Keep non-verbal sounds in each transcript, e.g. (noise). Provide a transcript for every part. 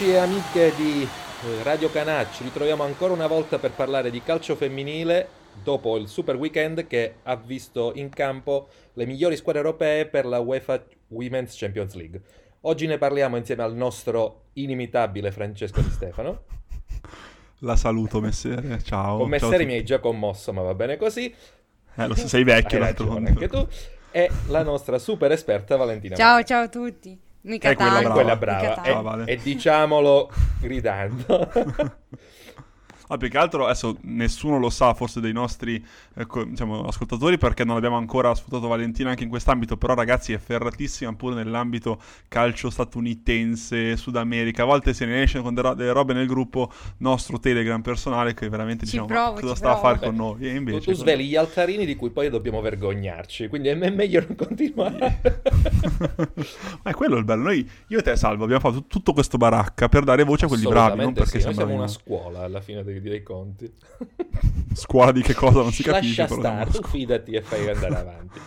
Amici e amiche di eh, Radio Canà, ci ritroviamo ancora una volta per parlare di calcio femminile dopo il super weekend che ha visto in campo le migliori squadre europee per la UEFA Women's Champions League. Oggi ne parliamo insieme al nostro inimitabile Francesco Di Stefano. La saluto, Messere. Ciao. Con Messere mi hai già commosso, ma va bene così. Eh, lo so, sei vecchio, Hai ragione, anche tu. E la nostra super esperta Valentina. Ciao, ciao a tutti. È quella brava. Quella brava. E, e diciamolo gridando. (laughs) (laughs) Ah, più che altro adesso nessuno lo sa, forse dei nostri eh, co- diciamo, ascoltatori, perché non abbiamo ancora sfruttato Valentina anche in quest'ambito. Però, ragazzi, è ferratissima pure nell'ambito calcio statunitense, Sud America. A volte se ne esce con de- delle robe nel gruppo nostro Telegram personale che veramente Ci diciamo provo, "Ma cosa sta a provo." fare con noi. E Tu, invece, tu sveli gli altarini di cui poi dobbiamo vergognarci, quindi è me- meglio non continuare. (laughs) Ma è quello il bello. Noi, io e te, Salvo, abbiamo fatto tutto questo baracca per dare voce a quelli bravi, non perché sì, noi siamo sembrano una scuola alla fine dei, dei conti. (laughs) scuola di che cosa non si capisce. Lascia stare, fidati e fai andare avanti.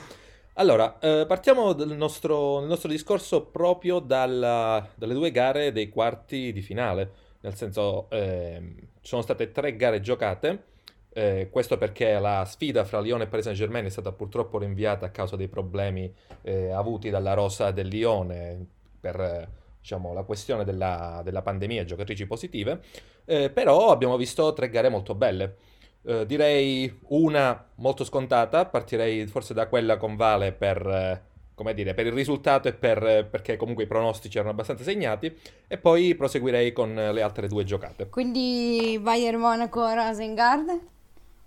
Allora, eh, partiamo del nostro, del nostro discorso proprio dalla- dalle due gare dei quarti di finale. Nel senso, ehm, ci sono state tre gare giocate. eh, questo perché la sfida fra Lione e Paris Saint-Germain è stata purtroppo rinviata a causa dei problemi eh, avuti dalla rosa del Lione per eh, diciamo, la questione della, della pandemia giocatrici positive. Eh, però abbiamo visto tre gare molto belle. Eh, direi una molto scontata, partirei forse da quella con Vale per, eh, come dire, per il risultato e per, eh, perché comunque i pronostici erano abbastanza segnati, e poi proseguirei con eh, le altre due giocate. Quindi Bayern Monaco Rosengard?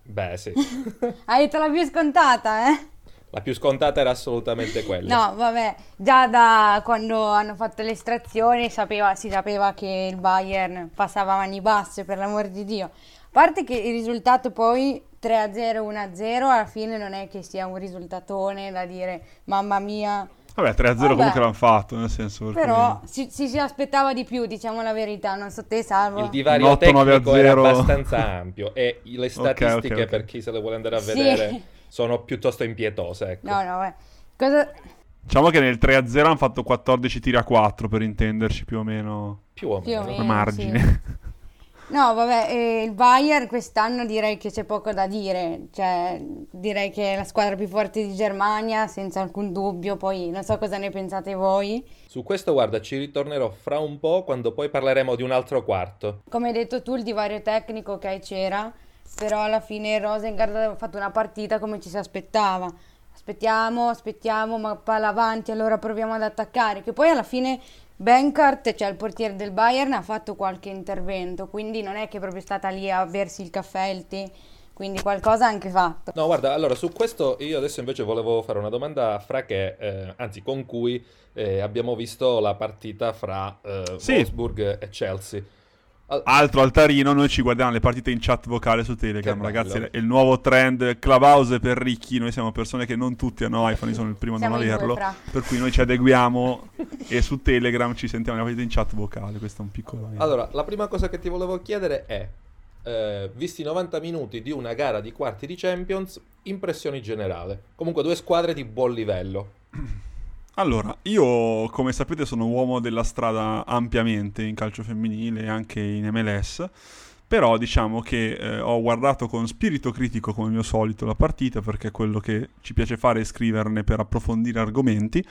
Beh, sì, (laughs) Hai detto la più scontata, eh? La più scontata era assolutamente quella. No, vabbè, già da quando hanno fatto le estrazioni sapeva- si sapeva che il Bayern passava a mani basse, per l'amor di Dio. A parte che il risultato poi 3-0, 1-0, alla fine non è che sia un risultatone da dire mamma mia, Vabbè, 3-0 Vabbè. comunque l'hanno fatto, nel senso... per però cui- si, si, si aspettava di più, diciamo la verità, non so te salvo. Il divario Un 8-9 a tecnico era 0. abbastanza ampio e le (laughs) statistiche, ok, ok. per chi se le vuole andare a Sì. Sono piuttosto impietose. Ecco. No, no, vabbè. Cosa... Diciamo che nel 3-0 hanno fatto 14 tiri a 4 per intenderci più o meno Più o Più o meno. meno. a margine. (laughs) No, vabbè, eh, il Bayern quest'anno direi che c'è poco da dire, cioè direi che è la squadra più forte di Germania, senza alcun dubbio, poi non so cosa ne pensate voi. Su questo, guarda, ci ritornerò fra un po' quando poi parleremo di un altro quarto. Come hai detto tu, il divario tecnico, ok, c'era, però alla fine Rosengard aveva fatto una partita come ci si aspettava. Aspettiamo, aspettiamo, ma palla avanti, allora proviamo ad attaccare, che poi alla fine Benkart, cioè il portiere del Bayern, ha fatto qualche intervento, quindi non è che è proprio stata lì a bersi il caffè e il tè, quindi qualcosa ha anche fatto. No, guarda, allora su questo io adesso invece volevo fare una domanda fra che, eh, anzi con cui eh, abbiamo visto la partita fra eh, Sì. Wolfsburg e Chelsea. Al- Altro altarino, noi ci guardiamo le partite in chat vocale su Telegram, ragazzi, è il nuovo trend Clubhouse per ricchi, noi siamo persone che non tutti hanno iPhone, io sono il primo a non due, averlo, per cui noi ci adeguiamo (laughs) e su Telegram ci sentiamo le partite in chat vocale, questo è un piccolo... Allora, la prima cosa che ti volevo chiedere è, eh, visti i 90 minuti di una gara di quarti di Champions, impressioni generale. Comunque due squadre di buon livello. (clears throat) Allora, io come sapete sono uomo della strada ampiamente in calcio femminile e anche in MLS, però diciamo che eh, ho guardato con spirito critico come mio solito la partita perché quello che ci piace fare è scriverne per approfondire argomenti.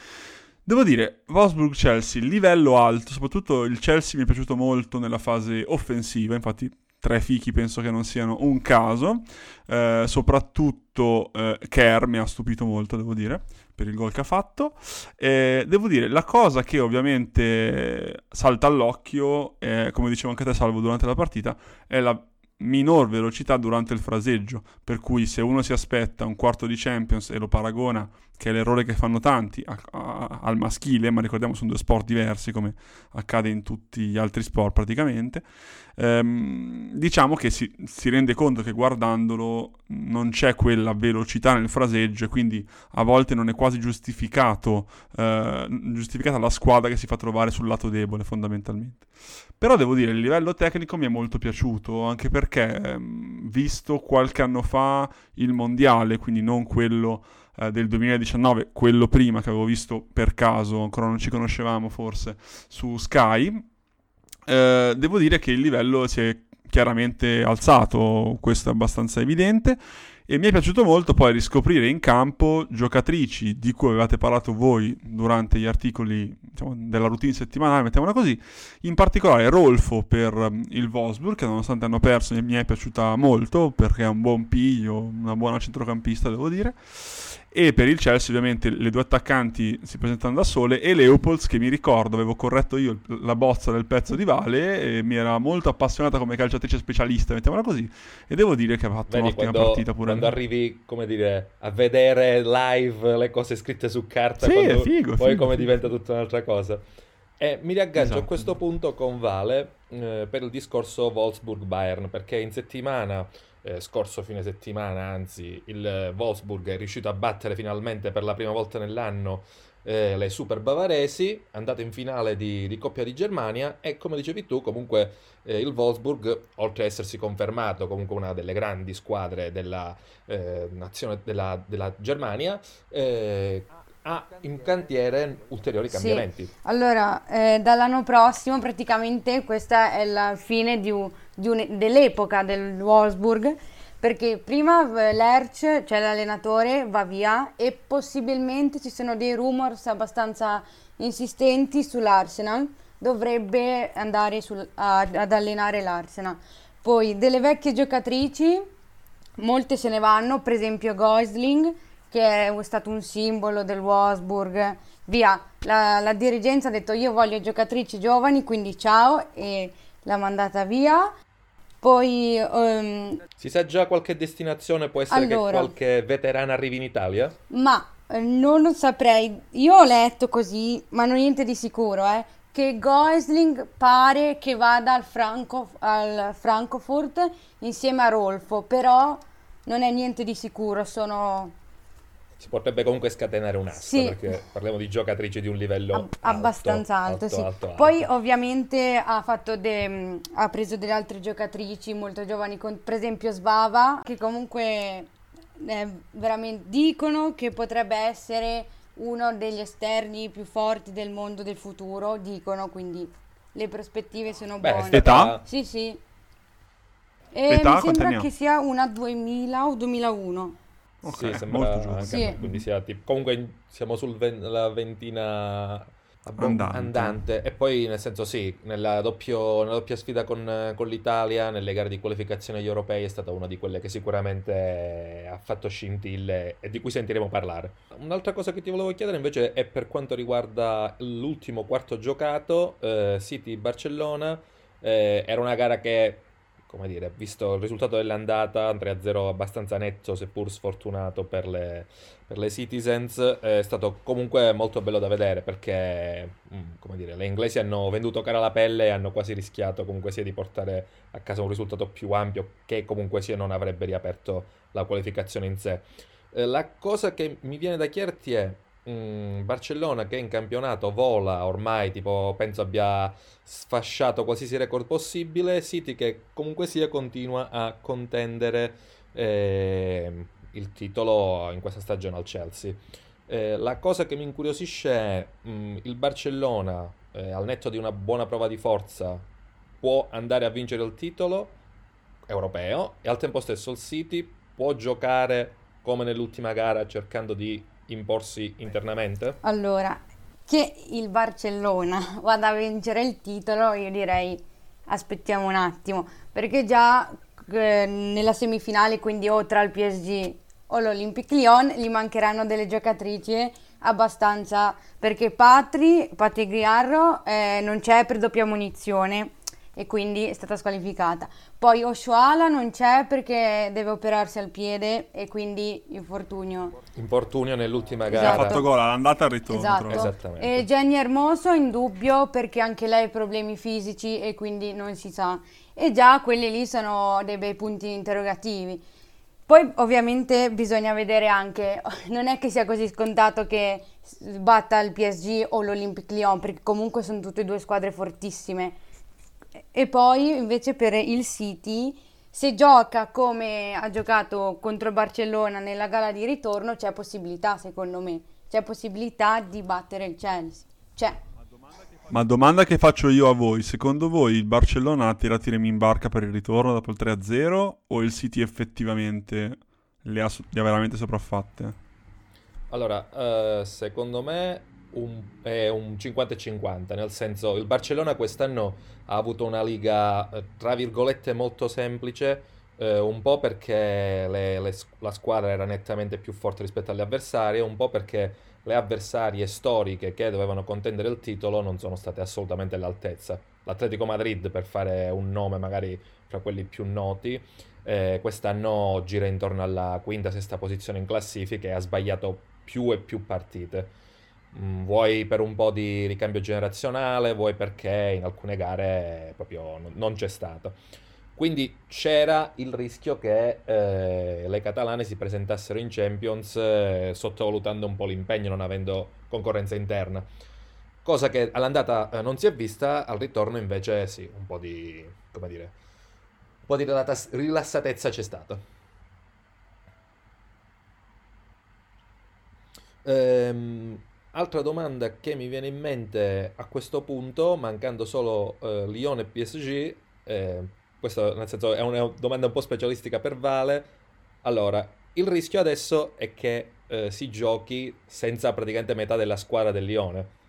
Devo dire, Wolfsburg-Chelsea, livello alto, soprattutto il Chelsea mi è piaciuto molto nella fase offensiva, infatti tre fichi penso che non siano un caso, eh, soprattutto eh, Kerr mi ha stupito molto, devo dire, per il gol che ha fatto. Eh, devo dire, la cosa che ovviamente salta all'occhio, eh, come dicevo anche te Salvo durante la partita, è la minor velocità durante il fraseggio, per cui se uno si aspetta un quarto di Champions e lo paragona, che è l'errore che fanno tanti, a- a- al maschile, ma ricordiamo sono due sport diversi come accade in tutti gli altri sport praticamente, ehm, diciamo che si, si rende conto che guardandolo non c'è quella velocità nel fraseggio e quindi a volte non è quasi giustificato, eh, giustificata la squadra che si fa trovare sul lato debole fondamentalmente. Però devo dire, il livello tecnico mi è molto piaciuto, anche perché, ehm, visto qualche anno fa il mondiale, quindi non quello eh, del 2019, quello prima che avevo visto per caso, ancora non ci conoscevamo forse, su Sky, eh, devo dire che il livello si è chiaramente alzato, questo è abbastanza evidente. E mi è piaciuto molto poi riscoprire in campo giocatrici di cui avevate parlato voi durante gli articoli diciamo, della routine settimanale, mettiamola così. In particolare Rolfo per um, il Wolfsburg, che nonostante hanno perso mi è piaciuta molto perché è un buon piglio, una buona centrocampista, devo dire e per il Chelsea ovviamente le due attaccanti si presentano da sole e Leopolds che mi ricordo avevo corretto io la bozza del pezzo di Vale e mi era molto appassionata come calciatrice specialista mettiamola così e devo dire che ha fatto Vedi, un'ottima quando, partita pure quando arrivi come dire a vedere live le cose scritte su carta sì, quando, figo, poi figo, come figo. diventa tutta un'altra cosa e mi riaggancio esatto. a questo punto con Vale eh, per il discorso Wolfsburg-Bayern perché in settimana eh, scorso fine settimana, anzi, il Wolfsburg è riuscito a battere finalmente per la prima volta nell'anno eh, le super bavaresi, andate in finale di, di, Coppia di Germania e come dicevi tu comunque eh, il Wolfsburg, oltre ad essersi confermato comunque una delle grandi squadre della eh, nazione della, della Germania, eh, ha in cantiere ulteriori cambiamenti. Sì. Allora, eh, dall'anno prossimo praticamente questa è la fine di di un, dell'epoca del Wolfsburg perché prima eh, Lerch, cioè l'allenatore, va via e possibilmente ci sono dei rumors abbastanza insistenti sull'Arsenal, dovrebbe andare sul, a, ad allenare l'Arsenal. Poi delle vecchie giocatrici, molte se ne vanno, per esempio Goisling, che è stato un simbolo del Wolfsburg, via, la, la dirigenza ha detto io voglio giocatrici giovani, quindi ciao e l'ha mandata via. Poi um, si sa già qualche destinazione, può essere allora, che qualche veterana arrivi in Italia? Ma eh, non lo saprei. Io ho letto così, ma non niente di sicuro, eh, che Goisling pare che vada al, Franco, al Frankfurt insieme a Rolfo, però non è niente di sicuro, sono si potrebbe comunque scatenare un asso sì. perché parliamo di giocatrici di un livello Ab- abbastanza alto, alto, sì. alto, alto Poi ovviamente ha, de- ha, preso delle altre giocatrici molto giovani, con, per esempio Svava, che comunque veramente dicono che potrebbe essere uno degli esterni più forti del mondo del futuro, dicono, quindi le prospettive sono Beh, buone. Età? Sì, sì. E età, mi sembra che sia una 2000 o 2001. Okay, sì, sembra molto giovane. Sì. Quindi sia tipo, comunque siamo sulla ventina andante. andante. E poi nel senso sì, nella, doppio, nella doppia sfida con, con, l'Italia, nelle gare di qualificazione agli europei è stata una di quelle che sicuramente ha fatto scintille e di cui sentiremo parlare. Un'altra cosa che ti volevo chiedere invece è per quanto riguarda l'ultimo quarto giocato, eh, City-Barcellona. Eh, era una gara che come dire, visto il risultato dell'andata, 3-0 abbastanza netto, seppur sfortunato per le, per le Citizens, è stato comunque molto bello da vedere perché, mm, come dire, le inglesi hanno venduto cara la pelle e hanno quasi rischiato comunque sia di portare a casa un risultato più ampio che comunque sia non avrebbe riaperto la qualificazione in sé. Eh, la cosa che mi viene da chiederti è, Mm, Barcellona che in campionato vola ormai, tipo penso abbia sfasciato qualsiasi record possibile, City che comunque sia continua a contendere eh, il titolo in questa stagione al Chelsea. Eh, la cosa che mi incuriosisce è mm, il Barcellona, eh, al netto di una buona prova di forza, può andare a vincere il titolo europeo e al tempo stesso il City può giocare come nell'ultima gara cercando di imporsi internamente? Allora, che il Barcellona (laughs) vada a vincere il titolo, io direi aspettiamo un attimo, perché già eh, nella semifinale, quindi o tra il PSG o l'Olympique Lyon, gli mancheranno delle giocatrici abbastanza, perché Patri, Patri Griarro eh, non c'è per doppia munizione e quindi è stata squalificata. Poi Oshuala non c'è perché deve operarsi al piede e quindi infortunio. Infortunio nell'ultima gara. Esatto. Ha fatto gol all'andata e al ritorno. Esatto. Esattamente. E Jenny Hermoso in dubbio perché anche lei ha problemi fisici e quindi non si sa. E già quelli lì sono dei bei punti interrogativi. Poi ovviamente bisogna vedere anche, (laughs) non è che sia così scontato che batta il PSG o l'Olympique Lyon, perché comunque sono tutte e due squadre fortissime e poi invece per il City, se gioca come ha giocato contro il Barcellona nella gara di ritorno, c'è possibilità, secondo me, c'è possibilità di battere il Chelsea. C'è. Ma domanda che faccio io a voi, secondo voi il Barcellona ha tirato i remi in barca per il ritorno dopo il 3-0 o il City effettivamente le ha, le ha veramente sopraffatte? Allora, uh, secondo me un, è un 50-50, nel senso il Barcellona quest'anno ha avuto una liga, eh, tra virgolette, molto semplice, eh, un po' perché le, le, la squadra era nettamente più forte rispetto alle avversarie, un po' perché le avversarie storiche che dovevano contendere il titolo non sono state assolutamente all'altezza. L'Atletico Madrid, per fare un nome magari fra quelli più noti, eh, quest'anno gira intorno alla quinta, sesta posizione in classifica e ha sbagliato più e più partite. Mm, vuoi per un po' di ricambio generazionale, vuoi perché in alcune gare proprio non c'è stato. Quindi c'era il rischio che eh, le catalane si presentassero in Champions eh, sottovalutando un po' l'impegno, non avendo concorrenza interna. Cosa che all'andata eh, non si è vista, al ritorno invece sì, un po' di, come dire, un po' di rilassatezza c'è stata. Ehm, altra domanda che mi viene in mente a questo punto, mancando solo eh, Lione e PSG, eh, questo nel senso è una domanda un po' specialistica per Vale. Allora, il rischio adesso è che eh, si giochi senza praticamente metà della squadra del Lione.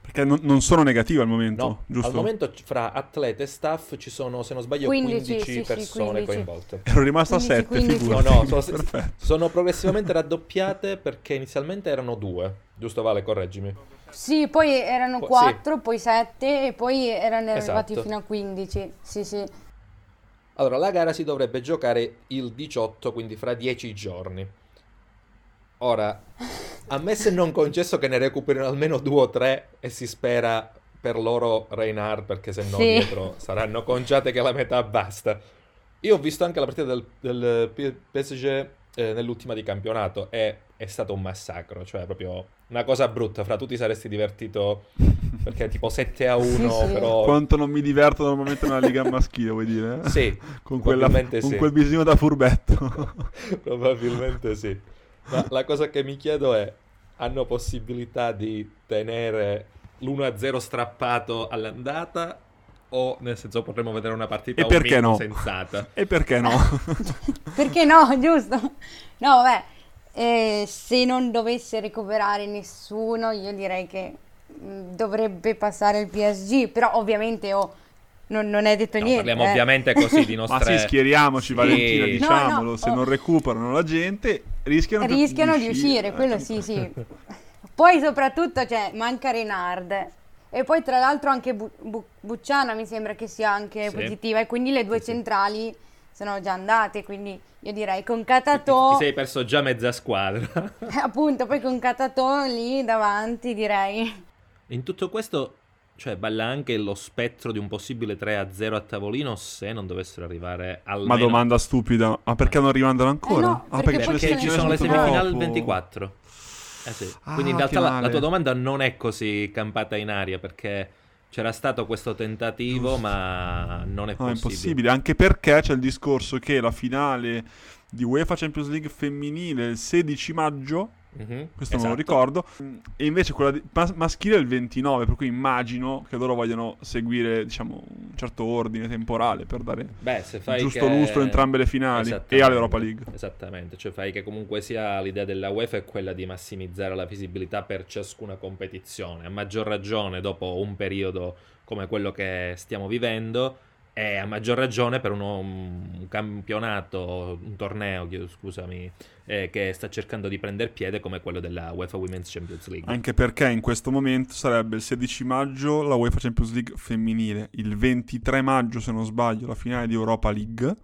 Perché non, non sono negativo al momento, no, giusto? Al momento fra atlete e staff ci sono, se non sbaglio, 15, 15 sì, persone sì, 15. coinvolte. Ero rimasto a 7, No, no, (laughs) sono, sono progressivamente raddoppiate perché inizialmente erano due. Giusto Vale, correggimi. Sì, poi erano 4, sì. poi 7 e poi erano arrivati esatto. fino a 15. Sì, sì. Allora, la gara si dovrebbe giocare il 18, quindi fra 10 giorni. Ora, ammesso e non concesso che ne recuperino almeno due o tre e si spera per loro Reinhard, perché se no sì. dietro saranno conciate che la metà basta. Io ho visto anche la partita del, del PSG eh, nell'ultima di campionato e è stato un massacro, cioè proprio una cosa brutta. Fra tu ti saresti divertito perché è tipo 7 a 1, sì, sì. però... Quanto non mi diverto normalmente nella Liga maschile, vuoi dire? Sì, (laughs) con, quella, con quel bisogno da furbetto. (laughs) probabilmente sì. Ma la cosa che mi chiedo è, hanno possibilità di tenere l'1-0 strappato all'andata o nel senso potremmo vedere una partita e perché no? sensata? E perché no? (laughs) perché no, giusto? No, vabbè, eh, se non dovesse recuperare nessuno, io direi che Mm, dovrebbe passare il PSG, però ovviamente oh, non, non, è detto no, niente. Parliamo eh. ovviamente così di (laughs) nostre... Ma sì, schieriamoci sì. Valentina, diciamolo, no, no, se oh. non recuperano la gente rischiano, rischiano di, di uscire. quello sì, sì. Poi soprattutto cioè, manca Renard. E poi tra l'altro anche Bu- Bu- Bucciana mi sembra che sia anche sì. positiva e quindi le due sì, centrali sono già andate, quindi io direi con Catato... Ti, ti sei perso già mezza squadra. (laughs) appunto, poi con Catato lì davanti direi in tutto questo, cioè, balla anche lo spettro di un possibile 3-0 a tavolino se non dovessero arrivare al Ma domanda stupida, ma perché non rimandano ancora? Eh no, ah, perché, perché, perché ci sono le semifinali il 24. Eh sì. ah, Quindi in realtà la, la, tua domanda non è così campata in aria perché c'era stato questo tentativo, ma non è possibile. No, è impossibile, anche perché c'è il discorso che la finale di UEFA Champions League femminile il 16 maggio Mm-hmm, questo esatto. me lo esatto. ricordo. E invece quella di, mas- maschile è il 29, per cui immagino che loro vogliano seguire, diciamo, un certo ordine temporale per dare Beh, giusto che... lustro a entrambe le finali e all'Europa League. Esattamente, cioè fai che comunque sia l'idea della UEFA è quella di massimizzare la visibilità per ciascuna competizione. A maggior ragione dopo un periodo come quello che stiamo vivendo e a maggior ragione per uno, un campionato, un torneo, scusami, eh, che sta cercando di prendere piede come quello della UEFA Women's Champions League. Anche perché in questo momento sarebbe il 16 maggio la UEFA Champions League femminile, il 23 maggio se non sbaglio la finale di Europa League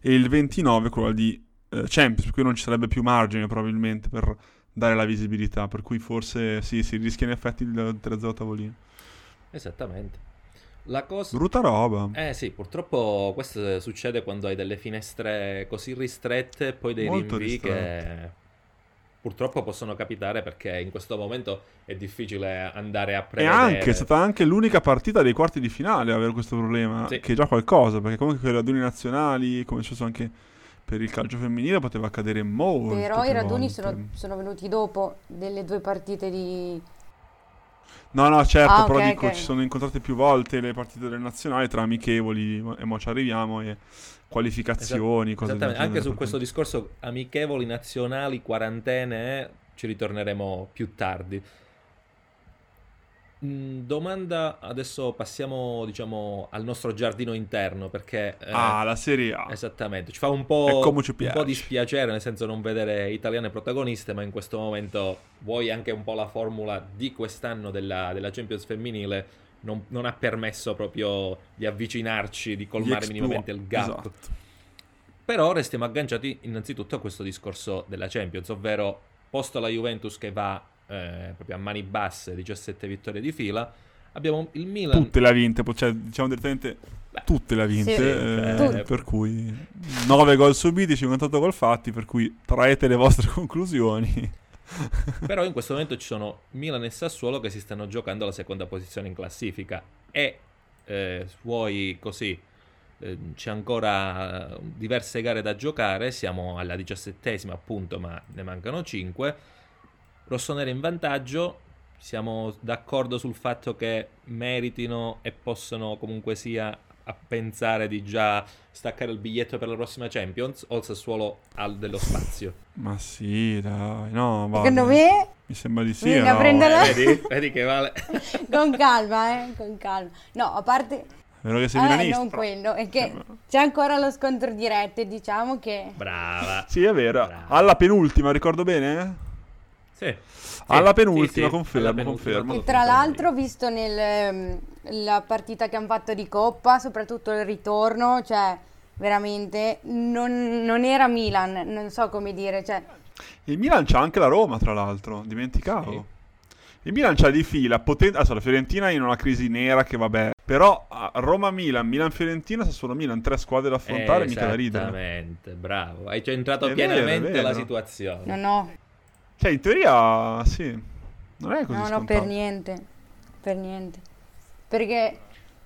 e il 29 quella di eh, Champions, per cui non ci sarebbe più margine probabilmente per dare la visibilità, per cui forse sì, si rischia in effetti il 3-0 tavolino. Esattamente. La cosa... Brutta roba. Eh sì, purtroppo questo succede quando hai delle finestre così ristrette e poi dei Molto rinvii che purtroppo possono capitare perché in questo momento è difficile andare a prevedere. E anche, è stata anche l'unica partita dei quarti di finale a avere questo problema, sì. che è già qualcosa, perché comunque con i raduni nazionali, come è successo anche per il calcio femminile, poteva accadere molto. Però i raduni sono, sono venuti dopo delle due partite di No, no, certo, Ah, però ok, dico, ok. ci sono incontrate più volte le partite delle nazionali tra amichevoli, e mo ci arriviamo, e qualificazioni, cose del Esattamente, anche genere, su questo discorso amichevoli nazionali, quarantene, eh, ci ritorneremo più tardi. Mm, domanda, adesso passiamo diciamo al nostro giardino interno perché eh, Ah, la Serie A. esattamente ci fa un po', ci un po' piace. dispiacere nel senso non vedere italiane protagoniste ma in questo momento vuoi anche un po' la formula di quest'anno della, della Champions femminile non, non ha permesso proprio di avvicinarci, di colmare minimamente il gap. Esatto. Però restiamo agganciati innanzitutto a questo discorso della Champions, ovvero posto la Juventus che va eh, proprio a mani basse, 17 vittorie di fila, abbiamo il Milan. Tutte le ha vinte, cioè diciamo direttamente Beh, tutte le ha vinte, Sì, eh, per cui 9 gol subiti, 58 gol fatti, per cui traete le vostre (laughs) conclusioni. Però in questo momento ci sono Milan e Sassuolo che si stanno giocando la seconda posizione in classifica. E eh, vuoi così eh, c'è ancora diverse gare da giocare, siamo alla diciassettesima appunto ma ne mancano 5 Rossonero in vantaggio siamo d'accordo sul fatto che meritino e possono comunque sia a pensare di già staccare il biglietto per la prossima Champions o il Sassuolo ha dello spazio Ma sì, dai, no, va. Secondo me, Mi sembra di sì. Bisogna no? prendere- Eh, vedi? vedi che vale (laughs) con calma, eh, con calma. No, a parte... Vero che sei Vabbè, milanista? non quello, è che c'è ancora lo scontro diretto e diciamo che... Brava. Sì, è vero. Bravo. Alla penultima, ricordo bene? Sì. Alla Sì, penultima, sì, sì, confermo, alla penultima, confermo. E tra l'altro, visto nella partita che hanno fatto di Coppa, soprattutto il ritorno, cioè veramente non, non era Milan, non so come dire, cioè Il Milan c'ha anche la Roma, tra l'altro, dimenticavo. Il Milan c'ha di fila potente. Adesso la Fiorentina è in una crisi nera che vabbè. Però Roma-Milan, Milan-Fiorentina, solo Milan, tre squadre da affrontare, mica da ridere. Esattamente, bravo. Hai centrato È vero, pienamente è vero. la situazione. no, no, Cioè, in teoria, sì. Non è così no, no, scontato. per niente, per niente. Perché,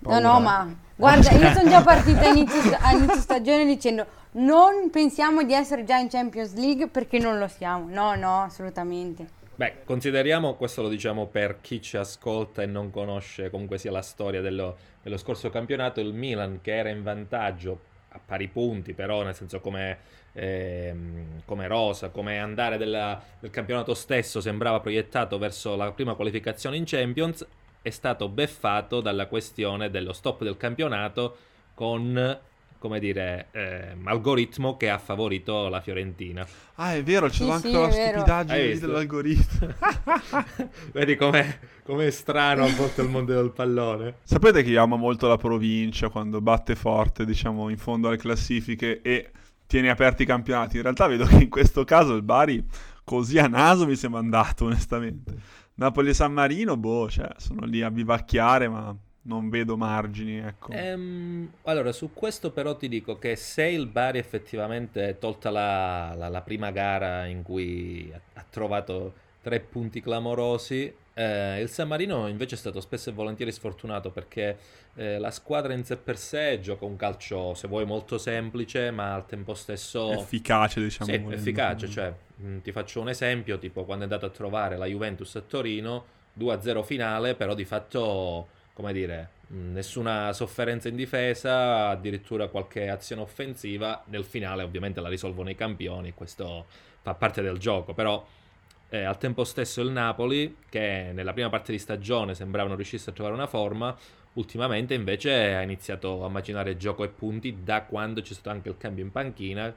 Paura, no, no, ma guarda, io sono già (laughs) partita a inizio, sta- a inizio stagione dicendo non pensiamo di essere già in Champions League perché non lo siamo. No, no, assolutamente. Beh, consideriamo, questo lo diciamo per chi ci ascolta e non conosce comunque sia la storia dello, dello scorso campionato, il Milan che era in vantaggio a pari punti, però nel senso come, ehm, come rosa, come andare della- del campionato stesso sembrava proiettato verso la prima qualificazione in Champions, è stato beffato dalla questione dello stop del campionato con, come dire, ehm, algoritmo che ha favorito la Fiorentina. Ah, è vero, c'è Sì, anche sì, la stupidaggine dell'algoritmo. (laughs) Vedi com'è, com'è strano a volte il mondo del pallone? Sapete che io amo molto la provincia quando batte forte, diciamo, in fondo alle classifiche e tiene aperti i campionati. In realtà vedo che in questo caso il Bari così a naso mi sembra andato, (laughs) onestamente. Napoli e San Marino, boh, cioè, sono lì a bivacchiare, ma non vedo margini, ecco. Ehm, allora, su questo però ti dico che se il Bari effettivamente, tolta la, la- la prima gara in cui ha, ha trovato tre punti clamorosi, eh, il San Marino invece è stato spesso e volentieri sfortunato perché eh, la squadra in sé per sé gioca un calcio, se vuoi, molto semplice, ma al tempo stesso... Efficace, diciamo. Sì, volendo. efficace, cioè, mh, ti faccio un esempio, tipo quando è andato a trovare la Juventus a Torino, 2-0 finale, però di fatto, come dire, mh, nessuna sofferenza in difesa, addirittura qualche azione offensiva, nel finale ovviamente la risolvono i campioni, questo fa parte del gioco, però eh, al tempo stesso il Napoli, che nella prima parte di stagione sembrava non riuscisse a trovare una forma, ultimamente invece ha iniziato a macinare gioco e punti da quando c'è stato anche il cambio in panchina,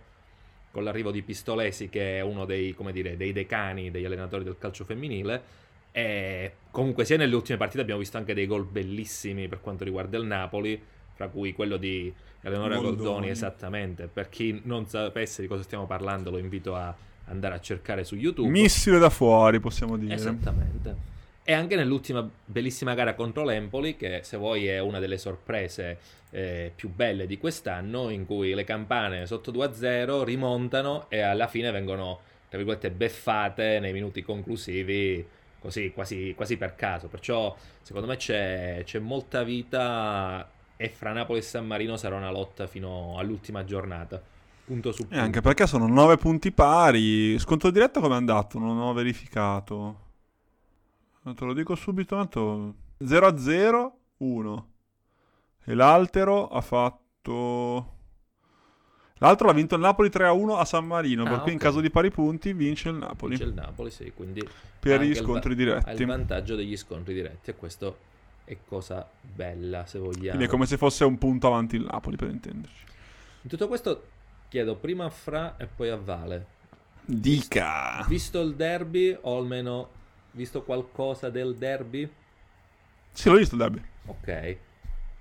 con l'arrivo di Pistolesi, che è uno dei, come dire, dei decani degli allenatori del calcio femminile. E comunque, sia nelle ultime partite abbiamo visto anche dei gol bellissimi per quanto riguarda il Napoli, fra cui quello di Eleonora. Goldoni, esattamente. Per chi non sapesse di cosa stiamo parlando, lo invito a andare a cercare su YouTube. Missile da fuori, possiamo dire. Esattamente. E anche nell'ultima bellissima gara contro l'Empoli, che se vuoi è una delle sorprese eh, più belle di quest'anno, in cui le campane sotto 2-0 rimontano e alla fine vengono, tra virgolette, beffate nei minuti conclusivi, così quasi, quasi per caso. Perciò secondo me c'è, c'è molta vita e fra Napoli e San Marino sarà una lotta fino all'ultima giornata. Punto su E punto. anche perché sono 9 punti pari. Scontro diretto come è andato? Non ho verificato. Te lo dico subito, tanto 0-0, 1. E l'altro ha fatto... L'altro l'ha vinto il Napoli 3-1 a San Marino, Ah, per cui in caso di pari punti vince il Napoli. C'è il Napoli, sì, quindi Per gli il scontri va- Ha diretti. il vantaggio degli scontri diretti e questo è cosa bella, se vogliamo. Quindi è come se fosse un punto avanti il Napoli, per intenderci. In tutto questo chiedo prima a Fra e poi a Vale. Dica! Visto il derby, o almeno visto qualcosa del derby? Sì, l'ho visto il derby. Ok.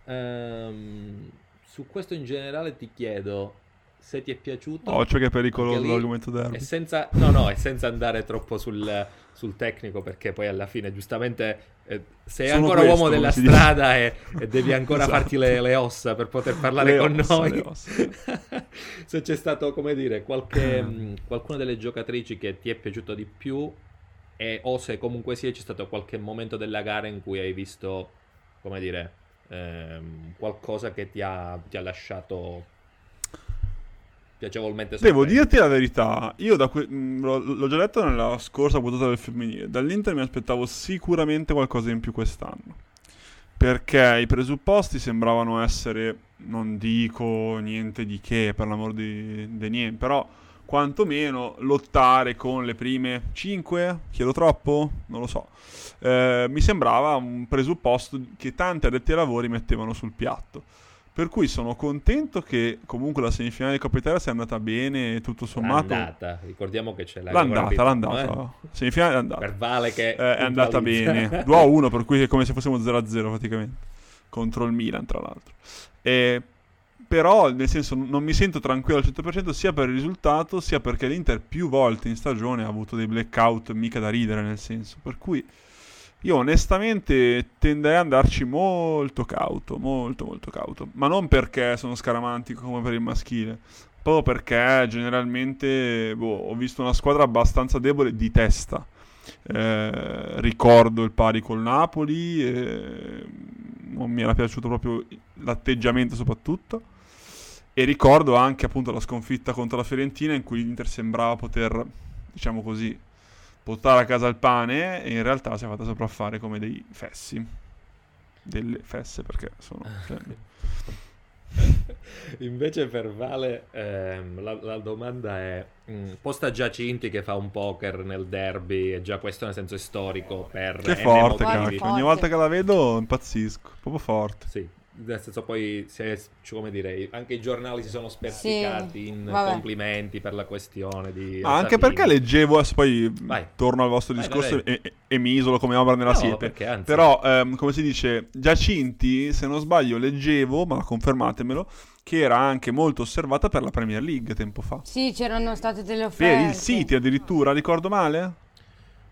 Ehm, su questo in generale ti chiedo se ti è piaciuto. Occhio che è pericoloso lì l'argomento derby. E senza, no, no, e senza andare troppo sul, sul tecnico, perché poi alla fine, giustamente, eh, sei Sono ancora questo, uomo della strada e, e devi ancora Esatto. farti le, le ossa per poter parlare Le con ossa, noi. (laughs) Se c'è stato, come dire, qualche, mh, qualcuna delle giocatrici che ti è piaciuto di più, e, o se comunque sia c'è stato qualche momento della gara in cui hai visto, come dire, ehm, qualcosa che ti ha, ti ha lasciato piacevolmente Devo sorpreso. dirti la verità, io que- l'ho, l'ho già detto nella scorsa puntata del femminile, dall'Inter mi aspettavo sicuramente qualcosa in più quest'anno. Perché i presupposti sembravano essere, non dico niente di che, per l'amor di, di niente, però quantomeno lottare con le prime 5, chiedo troppo? Non lo so. Eh, mi sembrava un presupposto che tanti addetti ai lavori mettevano sul piatto. Per cui sono contento che comunque la semifinale di Coppa Italia sia andata bene, tutto sommato. L'andata, ricordiamo che c'è la L'andata, l'andata. ritmo, Semifinale è eh? andata. Per Vale che Eh, è andata bene. 2 a 1, (laughs) per cui è come se fossimo 0 a 0 praticamente. Contro il Milan, tra l'altro. E, però, nel senso, non mi sento tranquillo al 100% sia per il risultato, sia perché l'Inter più volte in stagione ha avuto dei blackout mica da ridere, nel senso. Per cui io onestamente tenderei ad andarci molto cauto, molto molto cauto. Ma non perché sono scaramantico come per il maschile, proprio perché generalmente boh, ho visto una squadra abbastanza debole di testa. Eh, ricordo il pari col Napoli, eh, non mi era piaciuto proprio l'atteggiamento soprattutto. E ricordo anche appunto la sconfitta contro la Fiorentina in cui l'Inter sembrava poter, diciamo così, portare a casa il pane e in realtà si è fatta sopraffare come dei fessi. Delle fesse perché sono... cioè, (laughs) Invece per Vale ehm, la, la domanda è, mh, posta Giacinti che fa un poker nel derby, e già questo nel senso è storico per che forte, cacchio. Forte. Ogni volta che la vedo impazzisco. Proprio forte. Sì, nel senso poi, è- cioè, come dire, anche i giornali si sono spersicati Sì, in vabbè. complimenti per la questione di... Ma anche perché leggevo, adesso poi Vai. torno al vostro Vai, discorso vai, vai. E, e- mi isolo come obra nella No, siepe. perché anzi... Però, ehm, come si dice, Giacinti, se non sbaglio, leggevo, ma confermatemelo, che era anche molto osservata per la Premier League tempo fa. Sì, c'erano state delle Per offerte. il City addirittura, ricordo male?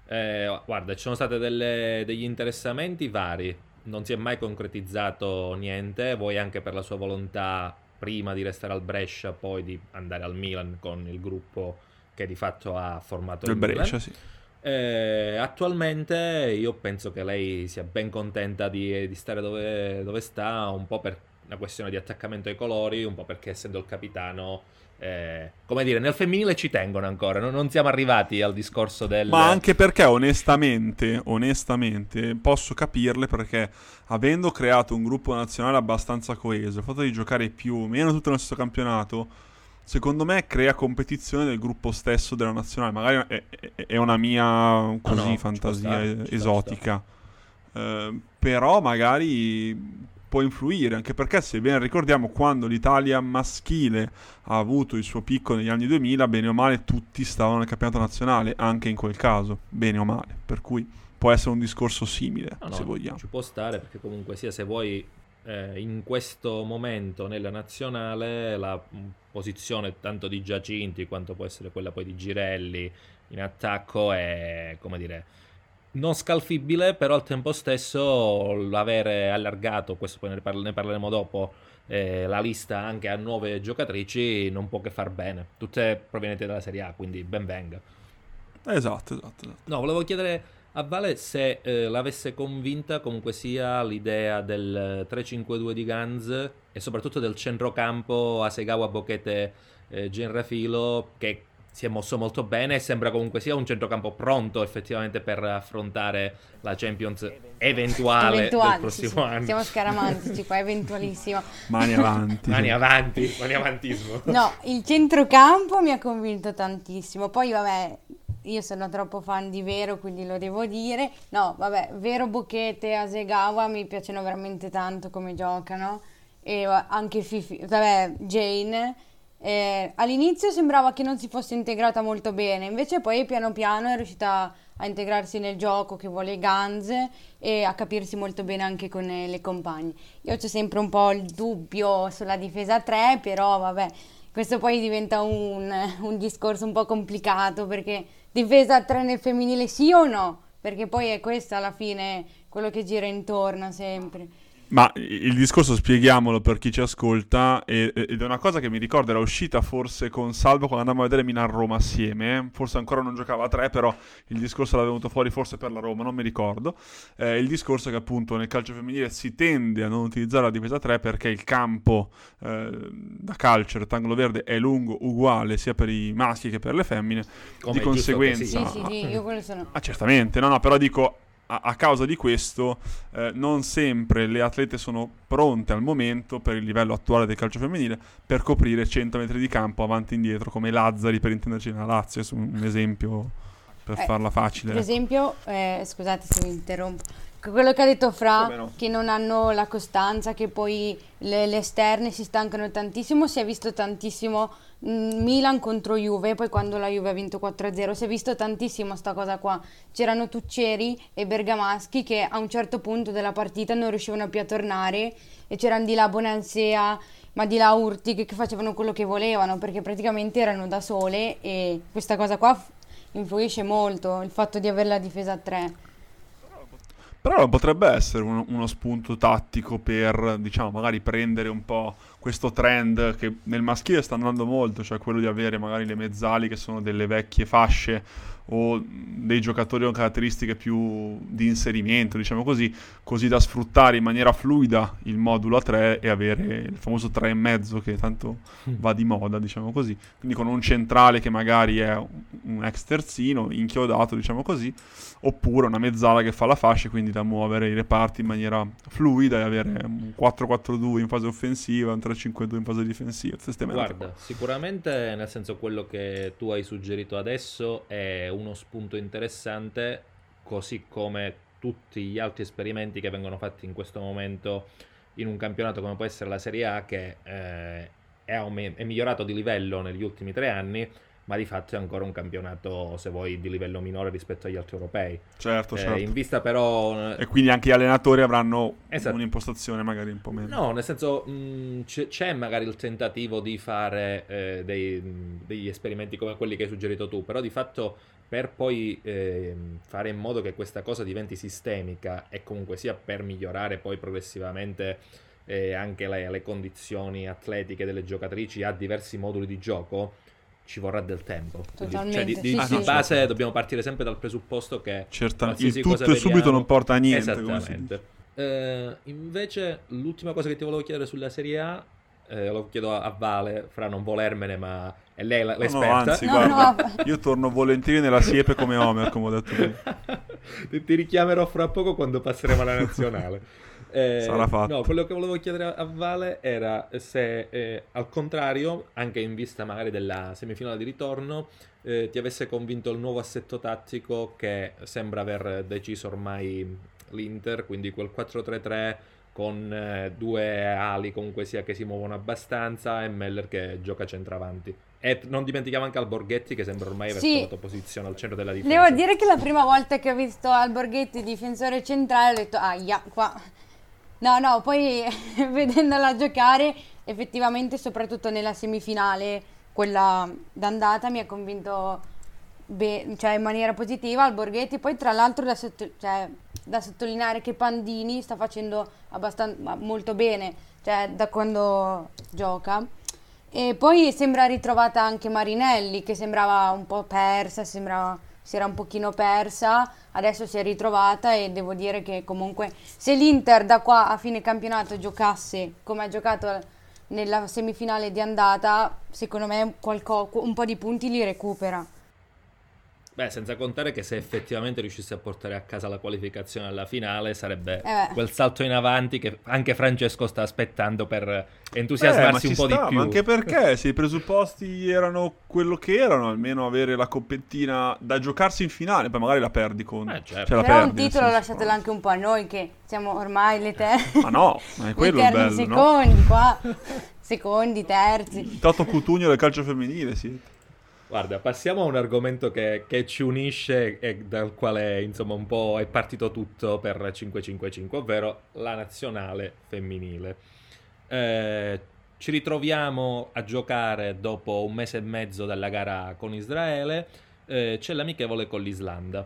Eh, guarda, ci sono stati degli interessamenti vari, non si è mai concretizzato niente, voi anche per la sua volontà prima di restare al Brescia, poi di andare al Milan con il gruppo che di fatto ha formato il, Il Brescia, Milan. sì. Eh, attualmente io penso che lei sia ben contenta di, di stare dove, dove sta, un po' per una questione di attaccamento ai colori, un po' perché essendo il capitano, eh, come dire, nel femminile ci tengono ancora, non, non siamo arrivati al discorso del... Ma anche perché onestamente, onestamente, posso capirle perché avendo creato un gruppo nazionale abbastanza coeso, il fatto di giocare più o meno tutto nello stesso campionato, secondo me crea competizione del gruppo stesso della nazionale. Magari è, è- è una mia così no, ci può fantasia stare, esotica. Eh, però magari può influire, anche perché se ben ricordiamo quando l'Italia maschile ha avuto il suo picco negli anni 2000, bene o male tutti stavano nel campionato nazionale, anche in quel caso, bene o male, per cui può essere un discorso simile, No, no, se vogliamo. Ci può stare perché comunque sia se vuoi eh, in questo momento nella nazionale la mh, posizione tanto di Giacinti quanto può essere quella poi di Girelli in attacco è come dire non scalfibile però al tempo stesso l'avere allargato questo poi ne, parla- ne parleremo dopo eh, la lista anche a nuove giocatrici non può che far bene tutte provenienti dalla Serie A quindi ben venga Esatto, esatto, esatto. No, volevo chiedere a Vale se eh, l'avesse convinta comunque sia l'idea del 3-5-2 di Ganz e soprattutto del centrocampo Asegawa Bochete eh, Genrafilo che si è mosso molto bene e sembra comunque sia un centrocampo pronto effettivamente per affrontare la Champions eventuale, eventuale del prossimo sì, anno. Siamo scaramantici qua, (laughs) eventualissimo. Mani avanti. mani avanti, mani avantismo. No, il centrocampo mi ha convinto tantissimo. Poi vabbè, io sono troppo fan di Vero, quindi lo devo dire. No, vabbè, Vero, Bocchete e Asegawa mi piacciono veramente tanto come giocano. E anche Fifi, vabbè, Jane eh, all'inizio sembrava che non si fosse integrata molto bene, invece poi piano piano è riuscita a integrarsi nel gioco che vuole Guns e a capirsi molto bene anche con eh, le compagne. Io ho sempre un po' il dubbio sulla difesa 3, però vabbè, questo poi diventa un, un discorso un po' complicato perché difesa 3 nel femminile sì o no? Perché poi è questo alla fine quello che gira intorno sempre. Ma il discorso spieghiamolo per chi ci ascolta, ed è una cosa che mi ricordo, era uscita forse con Salvo quando andavamo a vedere Milan-Roma assieme, eh? forse ancora non giocava a tre, però il discorso era venuto fuori forse per la Roma, non mi ricordo. Eh, il discorso è che appunto nel calcio femminile si tende a non utilizzare la difesa 3 perché il campo eh, da calcio rettangolo verde è lungo, uguale sia per i maschi che per le femmine, Come di conseguenza... Sì, sì, sì, io quello sono... Ah, certamente, no, no, però dico a, a causa di questo eh, non sempre le atlete sono pronte al momento per il livello attuale del calcio femminile per coprire 100 metri di campo avanti e indietro come Lazzari per intenderci nella Lazio, un esempio per eh, farla facile. Per esempio, eh, scusate se mi interrompo, quello che ha detto Fra, no? che non hanno la costanza, che poi le, le esterne si stancano tantissimo, si è visto tantissimo Mm, Milan contro Juve, poi quando la Juve ha vinto 4-0 si è visto tantissimo sta cosa qua. C'erano Tucceri e Bergamaschi che a un certo punto della partita non riuscivano più a tornare e c'erano di là Bonansea, ma di là Urti che facevano quello che volevano perché praticamente erano da sole e questa cosa qua influisce molto il fatto di avere la difesa a 3. Però potrebbe essere uno, uno spunto tattico per, diciamo, magari prendere un po' questo trend che nel maschile sta andando molto, cioè quello di avere magari le mezzali che sono delle vecchie fasce o dei giocatori con caratteristiche più di inserimento, diciamo così, così da sfruttare in maniera fluida il modulo a 3 e avere il famoso 3 e mezzo che tanto mm. va di moda, diciamo così. Quindi con un centrale che magari è un ex terzino, inchiodato, diciamo così, oppure una mezzala che fa la fascia, quindi da muovere i reparti in maniera fluida e avere un 4-4-2 in fase offensiva, un 3-5-2 in fase difensiva. Guarda, sicuramente nel senso quello che tu hai suggerito adesso è uno spunto interessante, così come tutti gli altri esperimenti che vengono fatti in questo momento in un campionato come può essere la Serie A, che eh, è, è migliorato di livello negli ultimi tre anni, ma di fatto è ancora un campionato, se vuoi, di livello minore rispetto agli altri europei. Certo, eh, certo. In vista però... E quindi anche gli allenatori avranno esatto. un'impostazione magari un po' meno. No, nel senso mh, c- c'è magari il tentativo di fare eh, dei, degli esperimenti come quelli che hai suggerito tu, però di fatto per poi eh, fare in modo che questa cosa diventi sistemica e comunque sia per migliorare poi progressivamente eh, anche le, le condizioni atletiche delle giocatrici a diversi moduli di gioco ci vorrà del tempo. Quindi, cioè, di, di, sì, di sì. base dobbiamo partire sempre dal presupposto che Certamente. il tutto e subito non porta a niente. Esattamente. Eh, invece, l'ultima cosa che ti volevo chiedere sulla Serie A, eh, lo chiedo a, a, Vale, fra non volermene, ma è lei l'esperta. No, anzi, no, guarda, no. io torno volentieri nella siepe come Homer, come ho detto prima. ti richiamerò fra poco quando passeremo alla nazionale. (laughs) Eh, Sarà fatto. No, quello che volevo chiedere a Vale era se eh, al contrario, anche in vista magari della semifinale di ritorno, eh, ti avesse convinto il nuovo assetto tattico che sembra aver deciso ormai l'Inter, quindi quel 4-3-3 con eh, due ali comunque sia che si muovono abbastanza e Meller che gioca centravanti. E non dimentichiamo anche Alborghetti che sembra ormai aver sì. trovato posizione al centro della difesa. Devo dire che la prima volta che ho visto Alborghetti difensore centrale ho detto, ahia, qua No, no, poi (laughs) vedendola giocare, effettivamente, soprattutto nella semifinale, quella d'andata, mi ha convinto be- cioè in maniera positiva al Borghetti. Poi, tra l'altro, da, sotto- cioè, da sottolineare che Pandini sta facendo abbastanza molto bene, cioè da quando gioca. E poi sembra ritrovata anche Marinelli, che sembrava un po' persa, sembrava si era un pochino persa, adesso si è ritrovata e devo dire che comunque se l'Inter da qua a fine campionato giocasse come ha giocato nella semifinale di andata, secondo me qualco- un po' di punti li recupera. Beh, senza contare che se effettivamente riuscisse a portare a casa la qualificazione alla finale sarebbe Eh. quel salto in avanti che anche Francesco sta aspettando per Eh, ma entusiasmarsi ci un po' sta, di più. ma anche perché (laughs) se i presupposti erano quello che erano, almeno avere la coppettina da giocarsi in finale, poi magari la perdi con... Eh, certo. cioè la Però un perdi, nel titolo lasciatelo anche un po' a noi che siamo ormai le te- (laughs) Ma no, ma è quello il bello, no? secondi qua, secondi, terzi. Toto Cutugno del calcio femminile, sì. Guarda, passiamo a un argomento che, che ci unisce e dal quale insomma un po' è partito tutto per 555, ovvero la nazionale femminile. Eh, ci ritroviamo a giocare dopo un mese e mezzo dalla gara con Israele, eh, c'è l'amichevole con l'Islanda.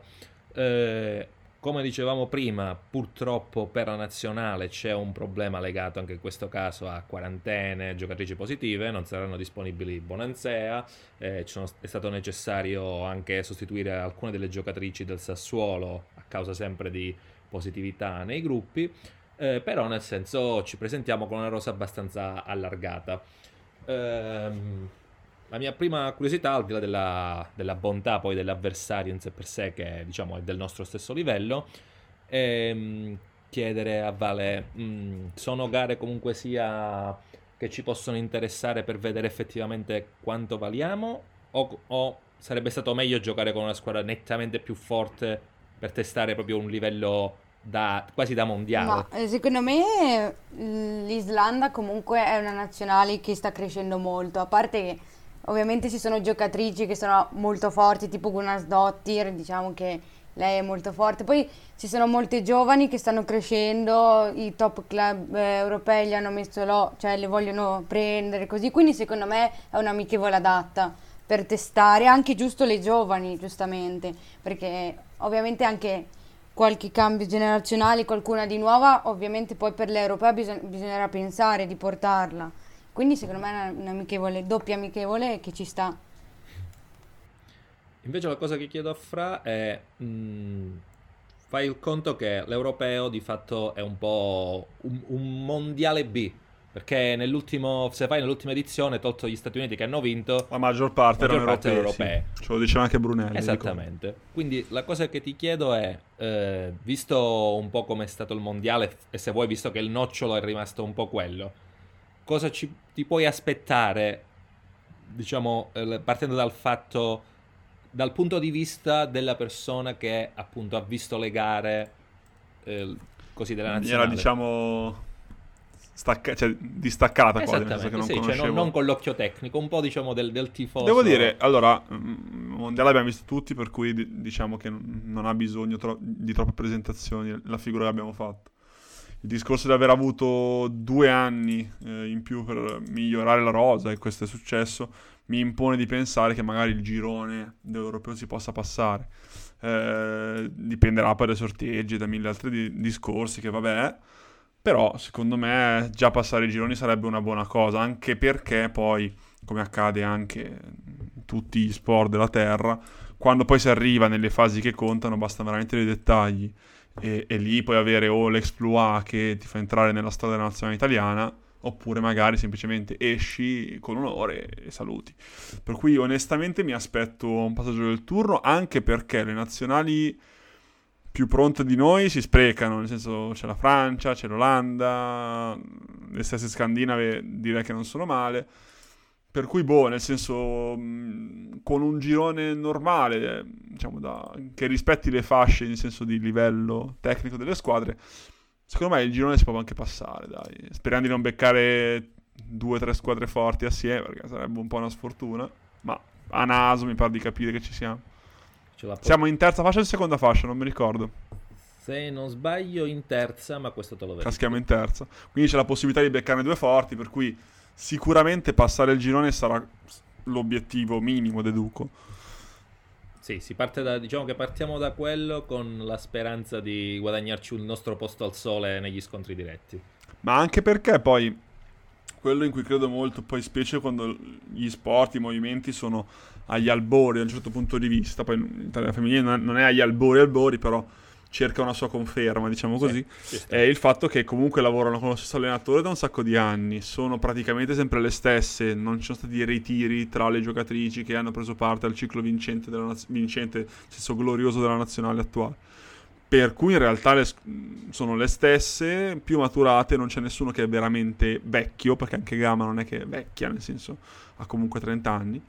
Eh, come dicevamo prima, purtroppo per la nazionale c'è un problema legato anche in questo caso a quarantene, giocatrici positive, non saranno disponibili Bonanzea, eh, è stato necessario anche sostituire alcune delle giocatrici del Sassuolo a causa sempre di positività nei gruppi, eh, però nel senso ci presentiamo con una rosa abbastanza allargata. Ehm, la mia prima curiosità, al di là della, della bontà poi dell'avversario in sé per sé, che diciamo è del nostro stesso livello, è mm, chiedere a Vale, mm, sono gare comunque sia che ci possono interessare per vedere effettivamente quanto valiamo o, o sarebbe stato meglio giocare con una squadra nettamente più forte per testare proprio un livello da, quasi da mondiale? Ma eh, secondo me eh, l'Islanda comunque è una nazionale che sta crescendo molto, a parte che ovviamente ci sono giocatrici che sono molto forti, tipo Gunas Dottir, diciamo che lei è molto forte. Poi ci sono molte giovani che stanno crescendo, i top club eh, europei li hanno messo là, cioè le vogliono prendere così, quindi secondo me è un'amichevole adatta per testare anche giusto le giovani, giustamente, perché ovviamente anche qualche cambio generazionale, qualcuna di nuova, ovviamente poi per l'europea bisog- bisognerà pensare di portarla. Quindi secondo me è una- un'amichevole, doppia amichevole che ci sta. Invece la cosa che chiedo a Fra è, mh, fai il conto che l'europeo di fatto è un po' un, un mondiale B, perché nell'ultimo, se fai nell'ultima edizione, tolto gli Stati Uniti che hanno vinto, La maggior parte Maggior erano parte europei, europee. sì. Ce lo diceva anche Brunelli. Esattamente. Quindi la cosa che ti chiedo è, eh, visto un po' come è stato il mondiale e se vuoi, visto che il nocciolo è rimasto un po' quello, cosa ci, ti puoi aspettare, diciamo, eh, partendo dal fatto, dal punto di vista della persona che appunto ha visto le gare eh, così della nazionale? diciamo, stacca- cioè, distaccata quasi, nel senso che non sì, cioè non, non con l'occhio tecnico, un po' diciamo del, del tifoso. Devo dire, allora, mm, Mondiale l'abbiamo visto tutti, per cui di- diciamo che non non ha bisogno tro- di troppe presentazioni la figura che abbiamo fatto. Il discorso di aver avuto due anni eh, in più per migliorare la rosa, e questo è successo, mi impone di pensare che magari il girone dell'europeo si possa passare. Eh, dipenderà poi dai sorteggi, da mille altri di- discorsi, che vabbè. Però, secondo me, già passare i gironi sarebbe una buona cosa, anche perché poi, come accade anche in tutti gli sport della Terra, quando poi si arriva nelle fasi che contano, bastano veramente dei dettagli. E, e lì puoi avere o l'exploit che ti fa entrare nella storia della nazionale italiana, oppure magari semplicemente esci con onore e saluti. Per cui onestamente mi aspetto un passaggio del turno, anche perché le nazionali più pronte di noi si sprecano, nel senso c'è la Francia, c'è l'Olanda, le stesse scandinave direi che non sono male. Per cui, boh, nel senso, mh, con un girone normale, eh, diciamo, da- che rispetti le fasce in senso di livello tecnico delle squadre, secondo me il girone si può anche passare, dai. Speriamo di non beccare due o tre squadre forti assieme, perché sarebbe un po' una sfortuna. Ma a naso mi pare di capire che ci siamo. Po- Siamo in terza fascia o in seconda fascia, non mi ricordo. Se non sbaglio in terza, ma questo te lo vedo. Caschiamo in terza. Quindi c'è la possibilità di beccarne due forti, per cui sicuramente passare il girone sarà l'obiettivo minimo, deduco. Sì, si parte da, diciamo che partiamo da quello con la speranza di guadagnarci il nostro posto al sole negli scontri diretti. Ma anche perché poi quello in cui credo molto, poi specie quando gli sport, i movimenti sono agli albori da un certo punto di vista, poi l'Italia femminile non è- non è agli albori albori, però cerca una sua conferma, diciamo così, sta. è il fatto che comunque lavorano con lo stesso allenatore da un sacco di anni, sono praticamente sempre le stesse, non ci sono stati ritiri tra le giocatrici che hanno preso parte al ciclo vincente, della naz- vincente senso glorioso della nazionale attuale. Per cui in realtà le sono le stesse, più maturate, non c'è nessuno che è veramente vecchio, perché anche Gama non è che è vecchia, nel senso ha comunque 30 anni.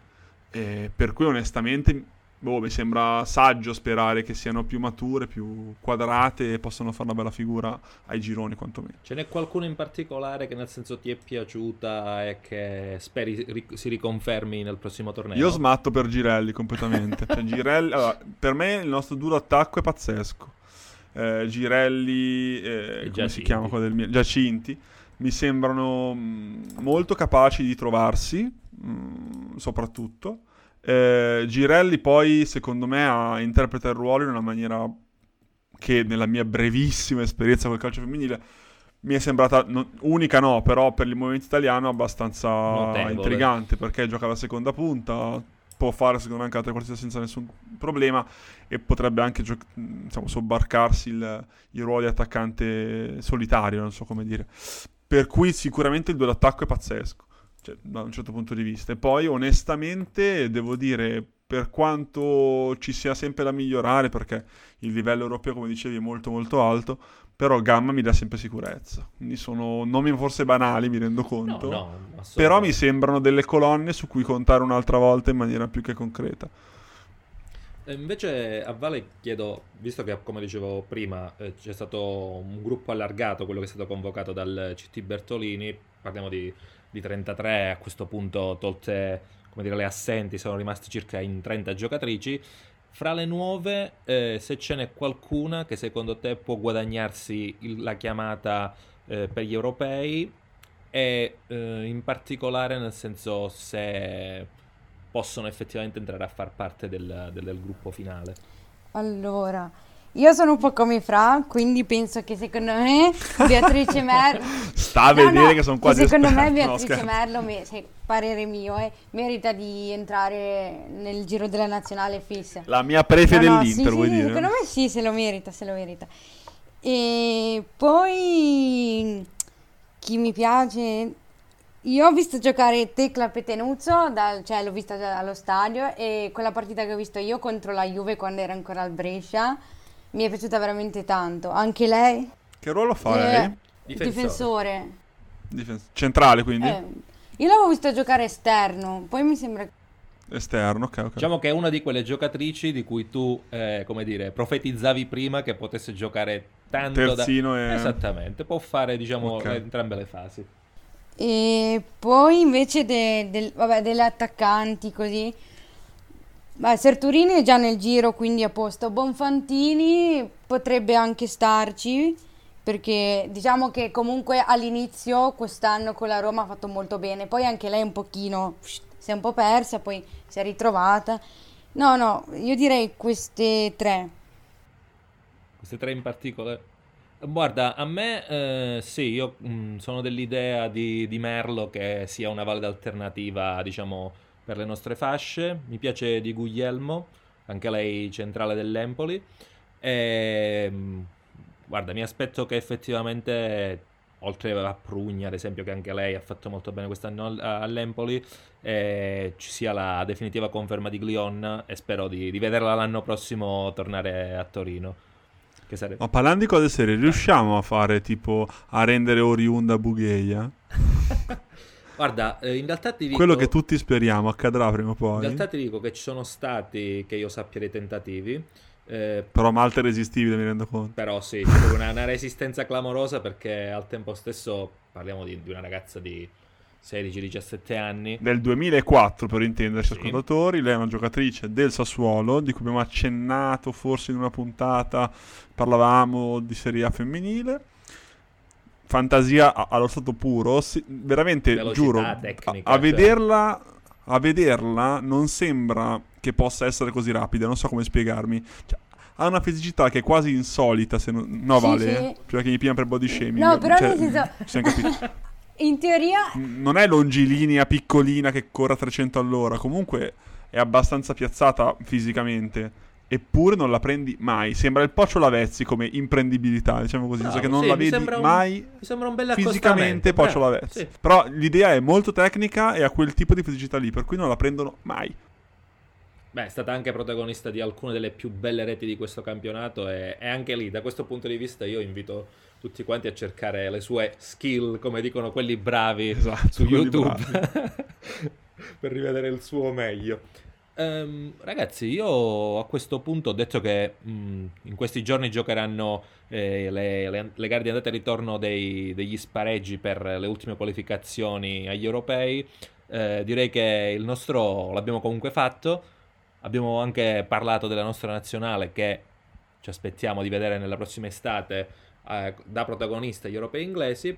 Eh, per cui onestamente boh, mi sembra saggio sperare che siano più mature, più quadrate e possano fare una bella figura ai gironi quantomeno. Ce n'è qualcuno in particolare che nel senso ti è piaciuta e che speri ri- si riconfermi nel prossimo torneo? Io smatto per Girelli completamente. Cioè, Girelli, (laughs) allora, per me il nostro duro attacco è pazzesco. Eh, Girelli, eh, come si chiama quello del mio? Giacinti, mi sembrano mh, molto capaci di trovarsi, mh, soprattutto. Eh, Girelli poi, secondo me, ha- interpreta il ruolo in una maniera che nella mia brevissima esperienza col calcio femminile mi è sembrata non- unica no, però per il movimento italiano abbastanza Notevole. intrigante perché gioca la seconda punta, può fare secondo me anche altre partite senza nessun problema e potrebbe anche gio- diciamo, sobbarcarsi il, il ruolo di attaccante solitario, non so come dire. Per cui sicuramente il duo d'attacco è pazzesco, cioè, da un certo punto di vista. E poi onestamente devo dire, per quanto ci sia sempre da migliorare, perché il livello europeo, come dicevi, è molto molto alto, però Gamma mi dà sempre sicurezza. Quindi sono nomi forse banali, mi rendo No, conto. no, Però assolutamente. mi sembrano delle colonne su cui contare un'altra volta in maniera più che concreta. Invece a Vale chiedo, visto che come dicevo prima eh, c'è stato un gruppo allargato, quello che è stato convocato dal CT Bertolini, parliamo di, di 33, a questo punto tolte dire, le assenti sono rimaste circa in 30 giocatrici, fra le nuove eh, se ce n'è qualcuna che secondo te può guadagnarsi il- la chiamata eh, per gli europei e eh, in particolare nel senso se possono effettivamente entrare a far parte del, del- del gruppo finale. Allora, io sono un po' come Fra, quindi penso che secondo me (laughs) Beatrice Merlo... Sta a No, vedere no, che sono quasi Secondo me esperto. No, Beatrice scherzo. Merlo, me- se- parere mio, eh, merita di entrare nel giro della nazionale fissa. La mia prefe No, no, dell'Inter, sì, vuoi sì, dire? Secondo me sì, se lo merita, se lo merita. E poi chi mi piace, io ho visto giocare Tecla Petenuzzo, dal- cioè l'ho vista già allo stadio e quella partita che ho visto io contro la Juve quando era ancora al Brescia mi è piaciuta veramente tanto. Anche lei, Che ruolo fa Eh, lei? Difensore. difensore. Difens- Centrale, quindi? Eh, io l'avevo visto giocare esterno, poi mi sembra Esterno, ok, ok. Diciamo che è una di quelle giocatrici di cui tu, eh, come dire, profetizzavi prima che potesse giocare tanto da... Terzino e... Esattamente, può fare, diciamo, Ok. le- entrambe le fasi. E poi invece de- del- vabbè, delle attaccanti così. Beh, Serturini è già nel giro, quindi a posto. Bonfantini potrebbe anche starci, perché diciamo che comunque all'inizio quest'anno con la Roma ha fatto molto bene. Poi anche lei un pochino si è un po' persa, poi si è ritrovata. No, no, io direi queste tre. Queste tre in particolare. Guarda, a me eh, sì, io mh, sono dell'idea di, di Merlo che sia una valida alternativa, diciamo, per le nostre fasce. Mi piace di Guglielmo, anche lei centrale dell'Empoli. E, mh, guarda, mi aspetto che effettivamente, oltre a Prugna, ad esempio, che anche lei ha fatto molto bene quest'anno al- all'Empoli, eh, ci sia la definitiva conferma di Glion e spero di, di vederla l'anno prossimo tornare a Torino. Che sarebbe... Ma parlando di cose serie, riusciamo a fare tipo a rendere oriunda Bugheia? (laughs) Guarda, eh, in realtà ti dico, Quello che tutti speriamo accadrà prima o in poi. realtà ti dico che ci sono stati, che io sappia, dei tentativi, eh, Però Malta è resistibile, mi rendo conto. però sì, una, una resistenza clamorosa perché al tempo stesso parliamo di, di una ragazza di 16-17 anni. Del 2004, per intenderci, Sì. ascoltatori, lei è una giocatrice del Sassuolo, di cui abbiamo accennato forse in una puntata, parlavamo di Serie A femminile. Fantasia a- allo stato puro, sì, veramente Velocità, giuro, a- tecnica, a, cioè. vederla, a vederla non sembra che possa essere così rapida, non so come spiegarmi. Cioè, ha una fisicità che è quasi insolita, se non... No, Sì, vale, sì. Cioè che mi pigliano per body shaming. No, però cioè, nel senso-. (laughs) (laughs) In teoria non è longilinea, piccolina che corre a 300 all'ora. Comunque è abbastanza piazzata fisicamente. Eppure non la prendi mai. Sembra il Pocio Lavezzi come imprendibilità, diciamo così, Bravo, che non sì, la mi vedi sembra un- mai mi sembra un bel fisicamente Pocio bravo, Lavezzi. sì. Però l'idea è molto tecnica e ha quel tipo di fisicità lì, per cui non la prendono mai. Beh, è stata anche protagonista di alcune delle più belle reti di questo campionato e, e anche lì, da questo punto di vista, io invito tutti quanti a cercare le sue skill, come dicono quelli bravi Esatto, su quelli YouTube, (laughs) per rivedere il suo meglio. Ehm, ragazzi, io a questo punto ho detto che mh, in questi giorni giocheranno eh, le, le- le gare di andata e ritorno dei- degli spareggi per le ultime qualificazioni agli europei. Eh, direi che il nostro l'abbiamo comunque fatto. Abbiamo anche parlato della nostra nazionale che ci aspettiamo di vedere nella prossima estate eh, da protagonista agli europei inglesi.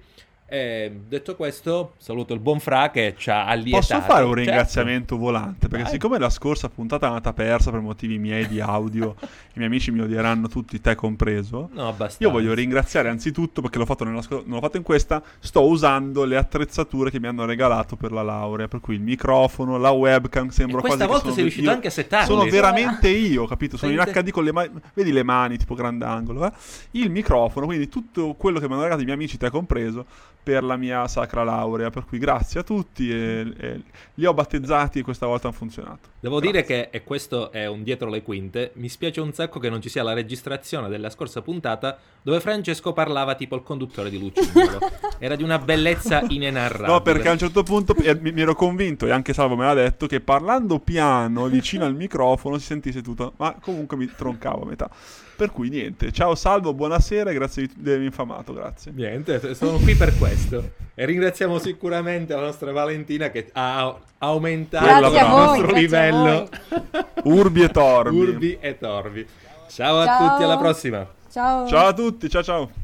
E detto questo, saluto il buon Fra che ci ha allietato. Posso fare un Certo. ringraziamento volante? Perché Vai. siccome la scorsa puntata è andata persa per motivi miei di audio, (laughs) i miei amici mi odieranno tutti, te compreso. No, abbastanza. Io voglio ringraziare anzitutto perché l'ho fatto, nella sco- non l'ho fatto in questa, sto usando le attrezzature che mi hanno regalato per la laurea, per cui il microfono, la webcam, sembra questa quasi che volta sei riuscito io- anche a settarli. Sono veramente io, capito? Sono in Sente- HD con le mani, vedi le mani tipo grandangolo, eh? Il microfono, quindi tutto quello che mi hanno regalato i miei amici, te compreso, per la mia sacra laurea, per cui grazie a tutti e, e li ho battezzati e questa volta hanno funzionato. Devo Grazie. dire che, e questo è un dietro le quinte, mi spiace un sacco che non ci sia la registrazione della scorsa puntata dove Francesco parlava tipo il conduttore di Lucignolo. (laughs) Era di una bellezza inenarrabile. No, perché a un certo punto mi, mi ero convinto, e anche Salvo me l'ha detto, che parlando piano vicino al microfono si sentisse tutto, ma comunque mi troncavo a metà. Per cui niente, ciao Salvo, buonasera e grazie di avermi infamato, grazie. Niente, sono qui per questo. E ringraziamo sicuramente la nostra Valentina che ha aumentato il a voi, nostro a livello. (laughs) Urbi e Torbi. Urbi e torbi. Ciao a Ciao. tutti, alla prossima. Ciao. Ciao a tutti, ciao ciao.